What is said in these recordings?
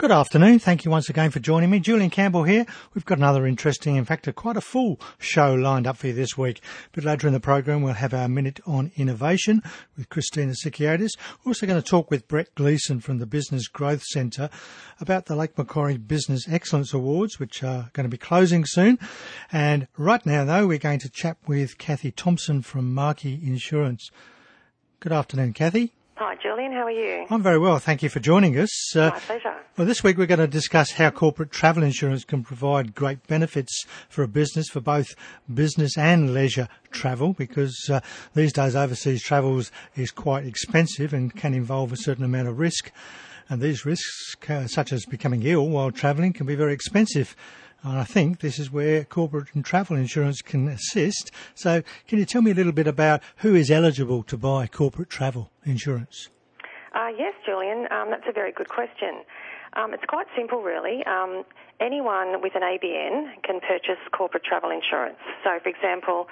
Good afternoon. Thank you once again for joining me. Julian Campbell here. We've got another interesting, in fact, a, quite a full show lined up for you this week. A bit later in the program, we'll have our minute on innovation with Christina Sikiotis. We're also going to talk with Brett Gleeson from the Business Growth Centre about the Lake Macquarie Business Excellence Awards, which are going to be closing soon. And right now, though, we're going to chat with Kathy Thompson from Markey Insurance. Good afternoon, Kathy. Hi, Julian. How are you? I'm very well. Thank you for joining us. Uh, My pleasure. Well, this week we're going to discuss how corporate travel insurance can provide great benefits for a business for both business and leisure travel because uh, these days overseas travel is quite expensive and can involve a certain amount of risk. And these risks, uh, such as becoming ill while travelling, can be very expensive. And I think this is where corporate and travel insurance can assist. So, can you tell me a little bit about who is eligible to buy corporate travel insurance? Uh, yes, Julian, um, that's a very good question. Um, it's quite simple, really. Um, anyone with an ABN can purchase corporate travel insurance. So, for example,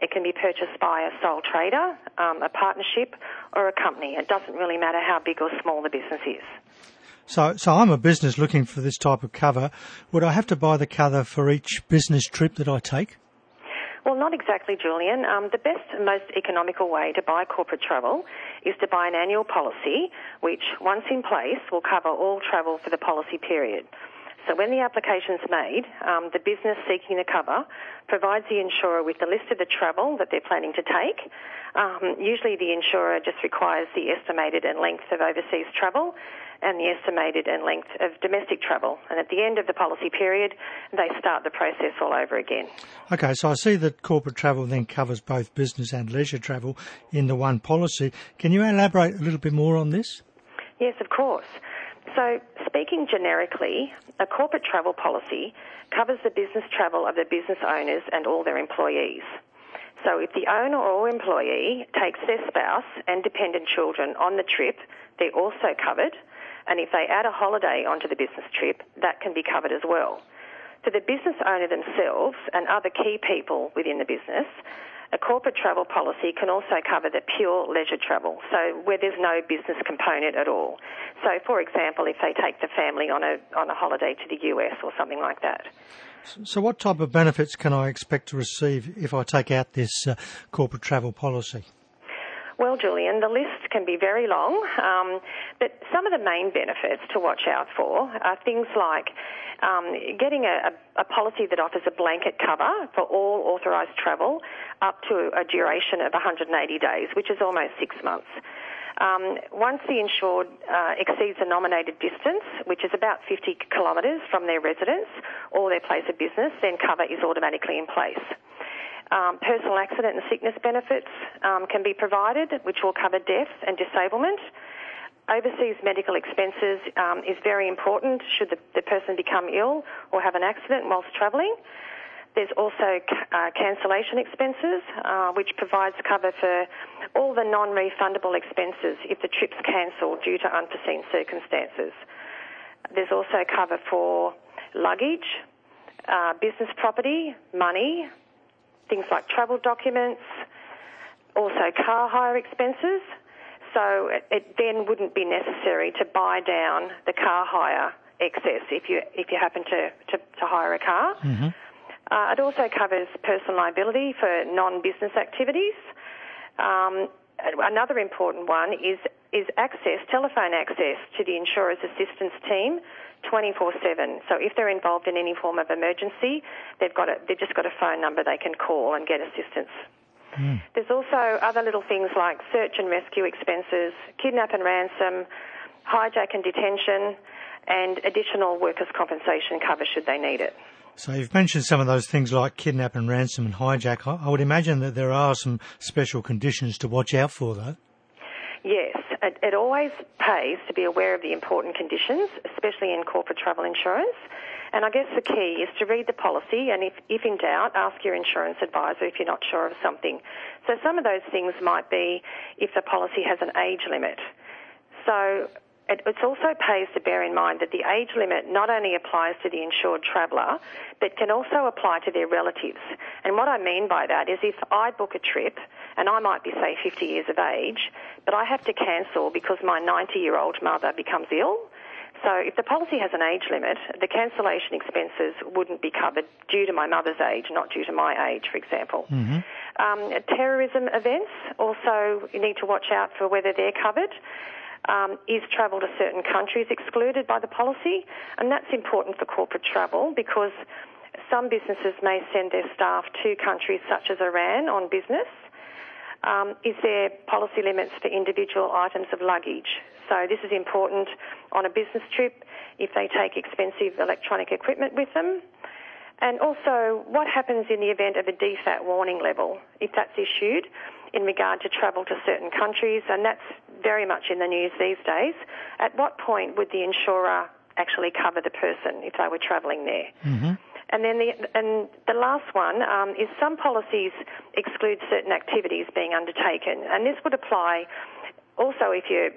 it can be purchased by a sole trader, um, a partnership, or a company. It doesn't really matter how big or small the business is. So, so I'm a business looking for this type of cover. Would I have to buy the cover for each business trip that I take? Well, not exactly, Julian. Um, the best and most economical way to buy corporate travel is to buy an annual policy, which, once in place, will cover all travel for the policy period. So when the application is made, um, the business seeking the cover provides the insurer with the list of the travel that they're planning to take. Um, usually the insurer just requires the estimated and length of overseas travel and the estimated and length of domestic travel. And at the end of the policy period, they start the process all over again. Okay, so I see that corporate travel then covers both business and leisure travel in the one policy. Can you elaborate a little bit more on this? Yes, of course. So, speaking generically, a corporate travel policy covers the business travel of the business owners and all their employees. So, if the owner or employee takes their spouse and dependent children on the trip, they're also covered. And if they add a holiday onto the business trip, that can be covered as well. For the business owner themselves and other key people within the business, a corporate travel policy can also cover the pure leisure travel, so where there's no business component at all. So, for example, if they take the family on a on a holiday to the US or something like that. So, what type of benefits can I expect to receive if I take out this uh, corporate travel policy? Well, Julian, the list can be very long, um, but some of the main benefits to watch out for are things like um, getting a, a, policy that offers a blanket cover for all authorised travel up to a duration of 180 days, which is almost six months. Um, once the insured uh, exceeds the nominated distance, which is about 50 kilometres from their residence or their place of business, then cover is automatically in place. Um, personal accident and sickness benefits um, can be provided, which will cover death and disablement. Overseas medical expenses um, is very important should the, the, person become ill or have an accident whilst travelling. There's also uh, cancellation expenses, uh, which provides cover for all the non-refundable expenses if the trip's cancelled due to unforeseen circumstances. There's also cover for luggage, uh, business property, money, things like travel documents, also car hire expenses. So it, it then wouldn't be necessary to buy down the car hire excess if you if you happen to, to, to hire a car. Mm-hmm. Uh, it also covers personal liability for non-business activities. Um, another important one is is access, telephone access to the insurer's assistance team 24/7. So if they're involved in any form of emergency, they've got a, they've just got a phone number they can call and get assistance. Mm. There's also other little things like search and rescue expenses, kidnap and ransom, hijack and detention, and additional workers' compensation cover should they need it. So you've mentioned some of those things like kidnap and ransom and hijack. I would imagine that there are some special conditions to watch out for, though. It, it always pays to be aware of the important conditions, especially in corporate travel insurance. And I guess the key is to read the policy and if, if in doubt, ask your insurance advisor if you're not sure of something. So some of those things might be if the policy has an age limit. So it, also pays to bear in mind that the age limit not only applies to the insured traveller, but can also apply to their relatives. And what I mean by that is if I book a trip, and I might be, say, 50 years of age, but I have to cancel because my 90 year old mother becomes ill, So if the policy has an age limit, the cancellation expenses wouldn't be covered due to my mother's age, not due to my age, for example. Mm-hmm. Um, terrorism events also you need to watch out for whether they're covered. Um, is travel to certain countries excluded by the policy? And that's important for corporate travel because some businesses may send their staff to countries such as Iran on business. Um, is there policy limits for individual items of luggage? So this is important on a business trip if they take expensive electronic equipment with them. And also, what happens in the event of a DFAT warning level, if that's issued in regard to travel to certain countries, and that's very much in the news these days. At what point would the insurer actually cover the person if they were travelling there? Mm-hmm. And then the and the last one um, is some policies exclude certain activities being undertaken, and this would apply also if you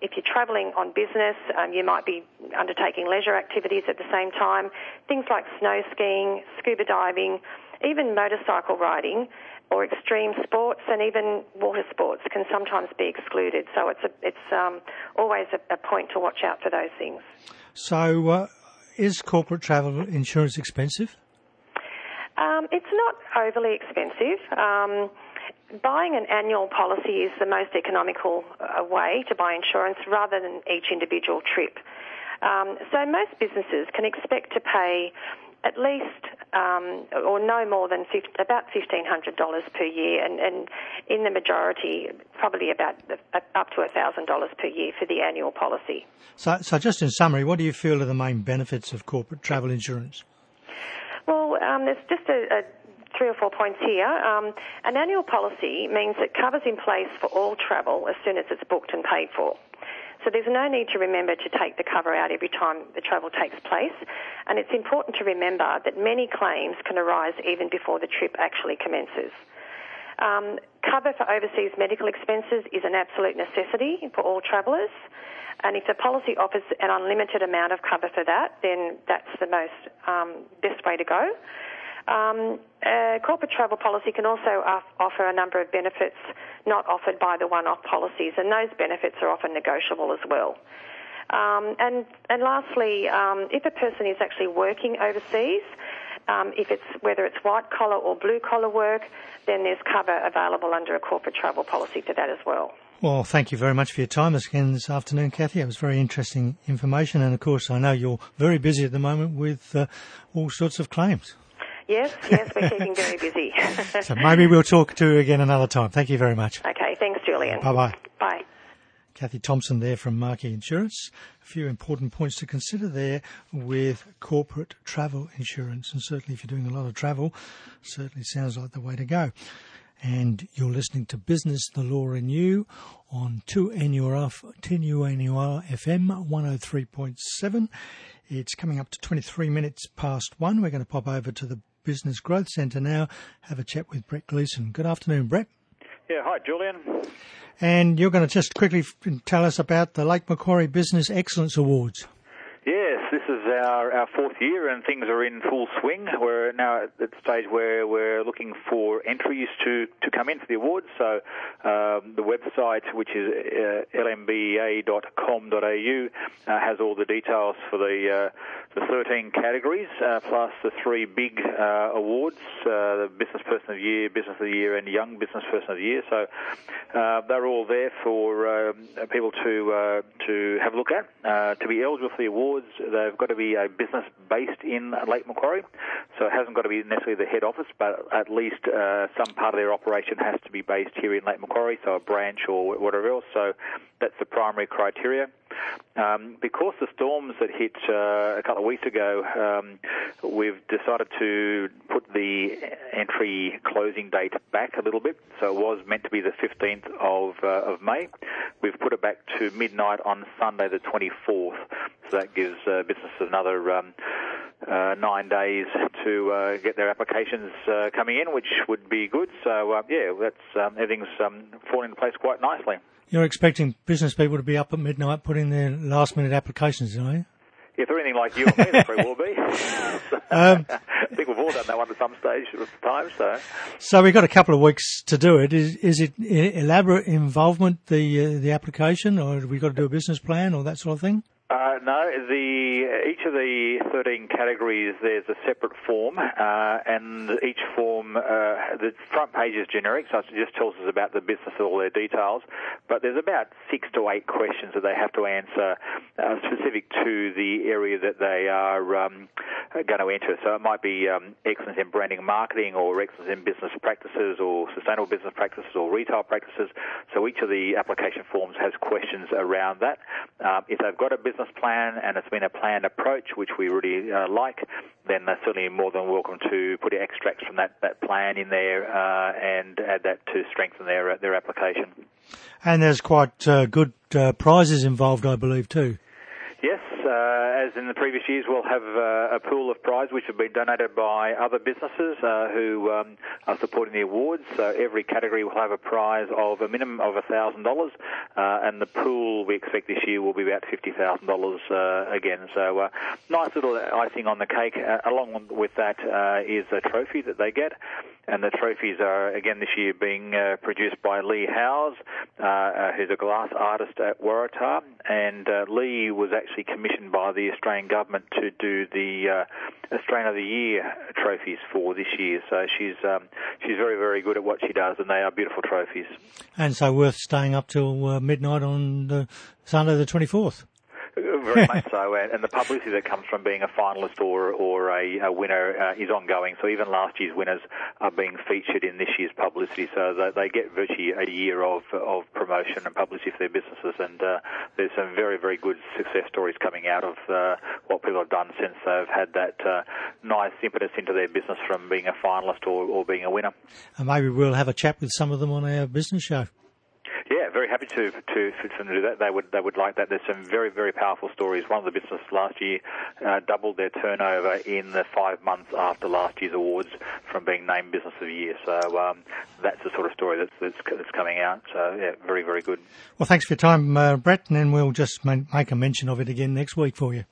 if you're travelling on business, um, you might be undertaking leisure activities at the same time. Things like snow skiing, scuba diving, even motorcycle riding or extreme sports and even water sports can sometimes be excluded. So it's a, it's um, always a, a, point to watch out for those things. So, uh, is corporate travel insurance expensive? Um, it's not overly expensive. Um, buying an annual policy is the most economical uh, way to buy insurance rather than each individual trip. Um, so most businesses can expect to pay at least um, or no more than 50, about $1,500 per year, and, and in the majority, probably about up to $1,000 per year for the annual policy. So, so, just in summary, what do you feel are the main benefits of corporate travel insurance? Well, um, there's just a, a three or four points here. Um, an annual policy means that cover's in place for all travel as soon as it's booked and paid for. So there's no need to remember to take the cover out every time the travel takes place. And it's important to remember that many claims can arise even before the trip actually commences. Um, cover for overseas medical expenses is an absolute necessity for all travellers. And if the policy offers an unlimited amount of cover for that, then that's the most um, best way to go. Um, corporate travel policy can also offer a number of benefits not offered by the one-off policies, and those benefits are often negotiable as well. Um, and, and lastly, um, if a person is actually working overseas, um, if it's whether it's white collar or blue collar work, then there's cover available under a corporate travel policy for that as well. Well, thank you very much for your time again this afternoon, Kathy. It was very interesting information, and of course, I know you're very busy at the moment with uh, all sorts of claims. Yes, yes, we're keeping very busy. so maybe we'll talk to you again another time. Thank you very much. Okay, thanks, Julian. Bye bye. Bye. Kathy Thompson there from Marquis Insurance. A few important points to consider there with corporate travel insurance. And certainly if you're doing a lot of travel, certainly sounds like the way to go. And you're listening to Business, the Law and You on 2NUR, 2NUR FM 103.7. It's coming up to 23 minutes past one. We're going to pop over to the Business Growth Centre now, have a chat with Brett Gleeson. Good afternoon, Brett. Yeah, hi, Julian. And you're going to just quickly tell us about the Lake Macquarie Business Excellence Awards. Yes, this is our, our fourth year and things are in full swing. We're now at the stage where we're looking for entries to, to come in for the awards. So um, the website, which is uh, lmbea.com.au, uh, has all the details for the, uh, the 13 categories, uh, plus the three big uh, awards, uh, the Business Person of the Year, Business of the Year, and Young Business Person of the Year. So they're all there for um, people to, to have a look at. to be eligible for the awards, they've got to be a business based in Lake Macquarie, so it hasn't got to be necessarily the head office, but at least uh, some part of their operation has to be based here in Lake Macquarie, so a branch or whatever else. So that's the primary criteria. Um, because the storms that hit uh, a couple of weeks ago, um, we've decided to put the entry closing date back a little bit. So it was meant to be the 15th of, uh, of May. We've put it back to midnight on Sunday the 24th. So that gives uh, businesses another um, uh, nine days to uh, get their applications uh, coming in, which would be good. So yeah, that's um, everything's um, falling into place quite nicely. You're expecting business people to be up at midnight putting their last minute applications, are you? If they're anything like you and me, they probably will be. um, I think we've all done that one at some stage of the time. So, so we've got a couple of weeks to do it. Is is it elaborate involvement the uh, the application, or have we got to do a business plan or that sort of thing? Uh, no, the each of the 13 categories there's a separate form, uh, and each form uh, the front page is generic, so it just tells us about the business and all their details. But there's about six to eight questions that they have to answer uh, specific to the area that they are um, going to enter. So it might be um, excellence in branding and marketing, or excellence in business practices, or sustainable business practices, or retail practices. So each of the application forms has questions around that. Um, if they've got a business business plan and it's been a planned approach, which we really uh, like, then they're certainly more than welcome to put extracts from that, that plan in there uh, and add that to strengthen their their application. And there's quite uh, good uh, prizes involved, I believe, too. Uh, as in the previous years, we'll have uh, a pool of prizes which have been donated by other businesses uh, who um, are supporting the awards. So every category will have a prize of a minimum of $1,000, uh, and the pool we expect this year will be about $50,000 uh, again. So nice little icing on the cake. along with that is a trophy that they get and the trophies are again this year being produced by Lee Howes, who's a glass artist at Waratah, and Lee was actually commissioned by the Australian government to do the uh, Australian of the Year trophies for this year. So she's um, she's very very good at what she does, and they are beautiful trophies. And so worth staying up till uh, midnight on the Sunday the twenty fourth. Very much so, and, and, the publicity that comes from being a finalist or or a, a winner uh, is ongoing. So even last year's winners are being featured in this year's publicity, so they, they get virtually a year of of promotion and publicity for their businesses. And uh, there's some very very good success stories coming out of uh, what people have done since they've had that uh, nice impetus into their business from being a finalist or, or being a winner. And maybe we'll have a chat with some of them on our business show. Happy to to to do that. They would they would like that. There's some very very powerful stories. One of the businesses last year uh, doubled their turnover in the five months after last year's awards from being named Business of the Year. So um, that's the sort of story that's, that's, that's coming out. So yeah, very very good. Well, thanks for your time, uh, Brett, and then we'll just make a mention of it again next week for you.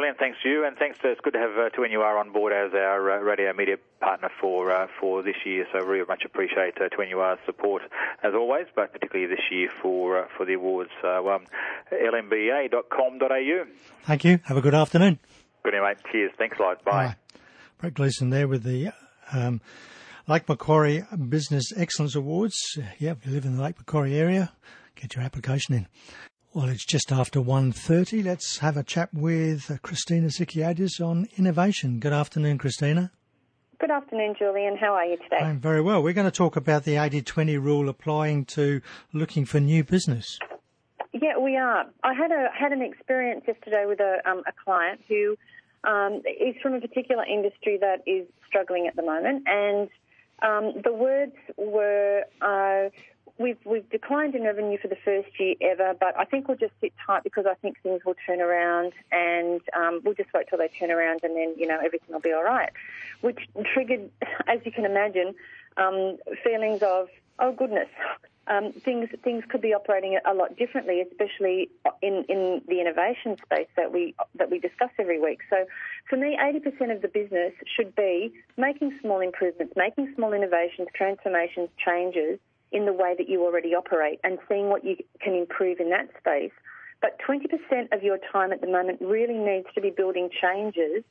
Julian. Thanks to you, and thanks to it's good to have uh, 2NUR on board as our uh, radio media partner for uh, for this year. So very much appreciate uh, 2NUR's support as always, but particularly this year for uh, for the awards. So um, lmba.com.au. Thank you. Have a good afternoon. Good night, mate. Cheers. Thanks a lot. Bye. Bye. Brett Gleeson there with the. Um, Lake Macquarie Business Excellence Awards. Yeah, if you live in the Lake Macquarie area, get your application in. Well, it's just after 1.30. Let's have a chat with Christina Sikiadis on innovation. Good afternoon, Christina. Good afternoon, Julian. How are you today? I'm very well. We're going to talk about the 80-20 rule applying to looking for new business. Yeah, we are. I had a had an experience yesterday with a, um, a client who um, is from a particular industry that is struggling at the moment, and um, the words were uh, we've we've declined in revenue for the first year ever, but I think we'll just sit tight because I think things will turn around, and um, we'll just wait till they turn around, and then you know everything will be all right. Which triggered, as you can imagine, um, feelings of oh goodness. Um, things things could be operating a lot differently, especially in, in the innovation space that we that we discuss every week. So, for me, 80% of the business should be making small improvements, making small innovations, transformations, changes, in the way that you already operate and seeing what you can improve in that space. But 20% of your time at the moment really needs to be building changes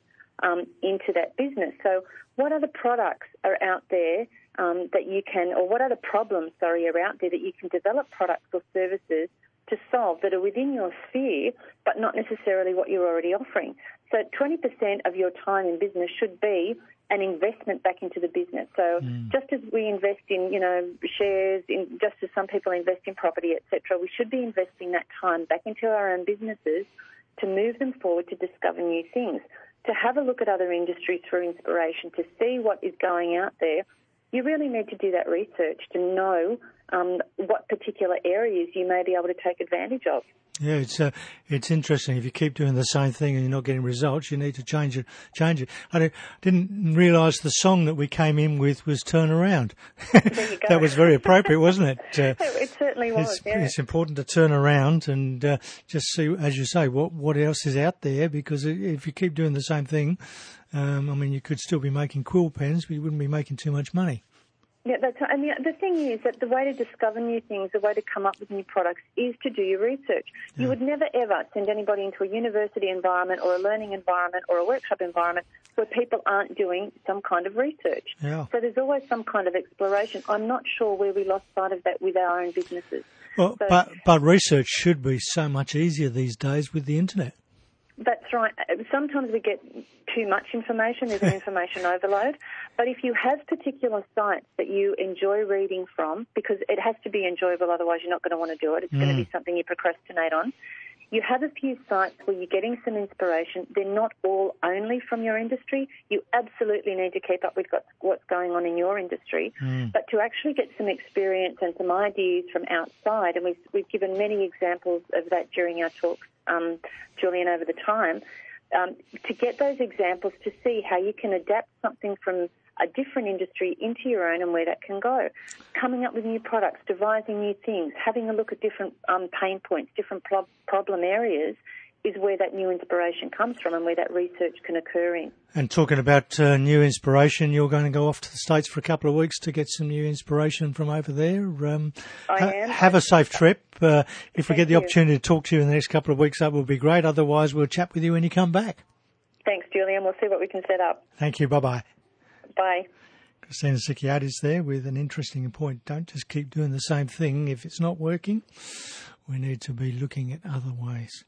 um, into that business. So, what other products are out there um, that you can, or what other problems, sorry, are out there that you can develop products or services to solve that are within your sphere, but not necessarily what you're already offering? So, 20% of your time in business should be an investment back into the business. So mm. just as we invest in, you know, shares, in, just as some people invest in property, etc., we should be investing that time back into our own businesses to move them forward to discover new things, to have a look at other industries for inspiration, to see what is going out there. You really need to do that research to know um, what particular areas you may be able to take advantage of. Yeah, it's uh, it's interesting. If you keep doing the same thing and you're not getting results, you need to change it. Change it. I didn't realise the song that we came in with was "Turn Around." that was very appropriate, wasn't it? Uh, it certainly was. It's, yeah. it's, important to turn around and uh, just see, as you say, what what else is out there. Because if you keep doing the same thing, um, I mean, you could still be making quill pens, but you wouldn't be making too much money. Yeah, that's and the, the thing is that the way to discover new things, the way to come up with new products, is to do your research. Yeah. You would never ever send anybody into a university environment or a learning environment or a workshop environment where people aren't doing some kind of research. Yeah. So there's always some kind of exploration. I'm not sure where we lost sight of that with our own businesses. Well, so, but but research should be so much easier these days with the internet. That's right. Sometimes we get too much information, there's an information overload. But if you have particular sites that you enjoy reading from, because it has to be enjoyable, otherwise you're not going to want to do it, it's mm. going to be something you procrastinate on. You have a few sites where you're getting some inspiration. They're not all only from your industry. You absolutely need to keep up with what's going on in your industry. Mm. But to actually get some experience and some ideas from outside, and we've, we've given many examples of that during our talks, um, Julian, over the time, um, to get those examples to see how you can adapt something from a different industry into your own and where that can go. Coming up with new products, devising new things, having a look at different um, pain points, different pro- problem areas is where that new inspiration comes from and where that research can occur in. And talking about uh, new inspiration, you're going to go off to the States for a couple of weeks to get some new inspiration from over there. Um, I ha- am. Have a safe trip. Uh, if Thank we get the you. opportunity to talk to you in the next couple of weeks, that will be great. Otherwise, we'll chat with you when you come back. Thanks, Julian. We'll see what we can set up. Thank you. Bye bye. Bye. Christina Sikiadis there with an interesting point. Don't just keep doing the same thing if it's not working we need to be looking at other ways.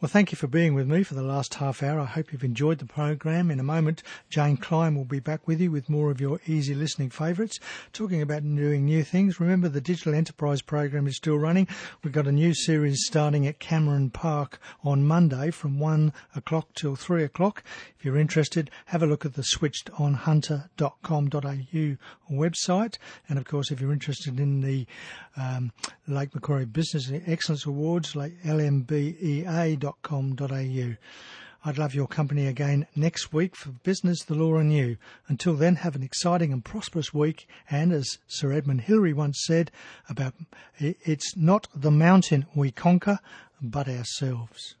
Well, thank you for being with me for the last half hour. I hope you've enjoyed the program. In a moment, Jane Klein will be back with you with more of your easy listening favourites, talking about doing new things. Remember, the Digital Enterprise program is still running. We've got a new series starting at Cameron Park on Monday from 1 o'clock till 3 o'clock. If you're interested, have a look at the switchedonhunter.com.au website. And of course, if you're interested in the um, Lake Macquarie Business Excellence Awards, like lmbea.com.au. I'd love your company again next week for Business, the Law and You. Until then, have an exciting and prosperous week. And as Sir Edmund Hillary once said about, it's not the mountain we conquer, but ourselves.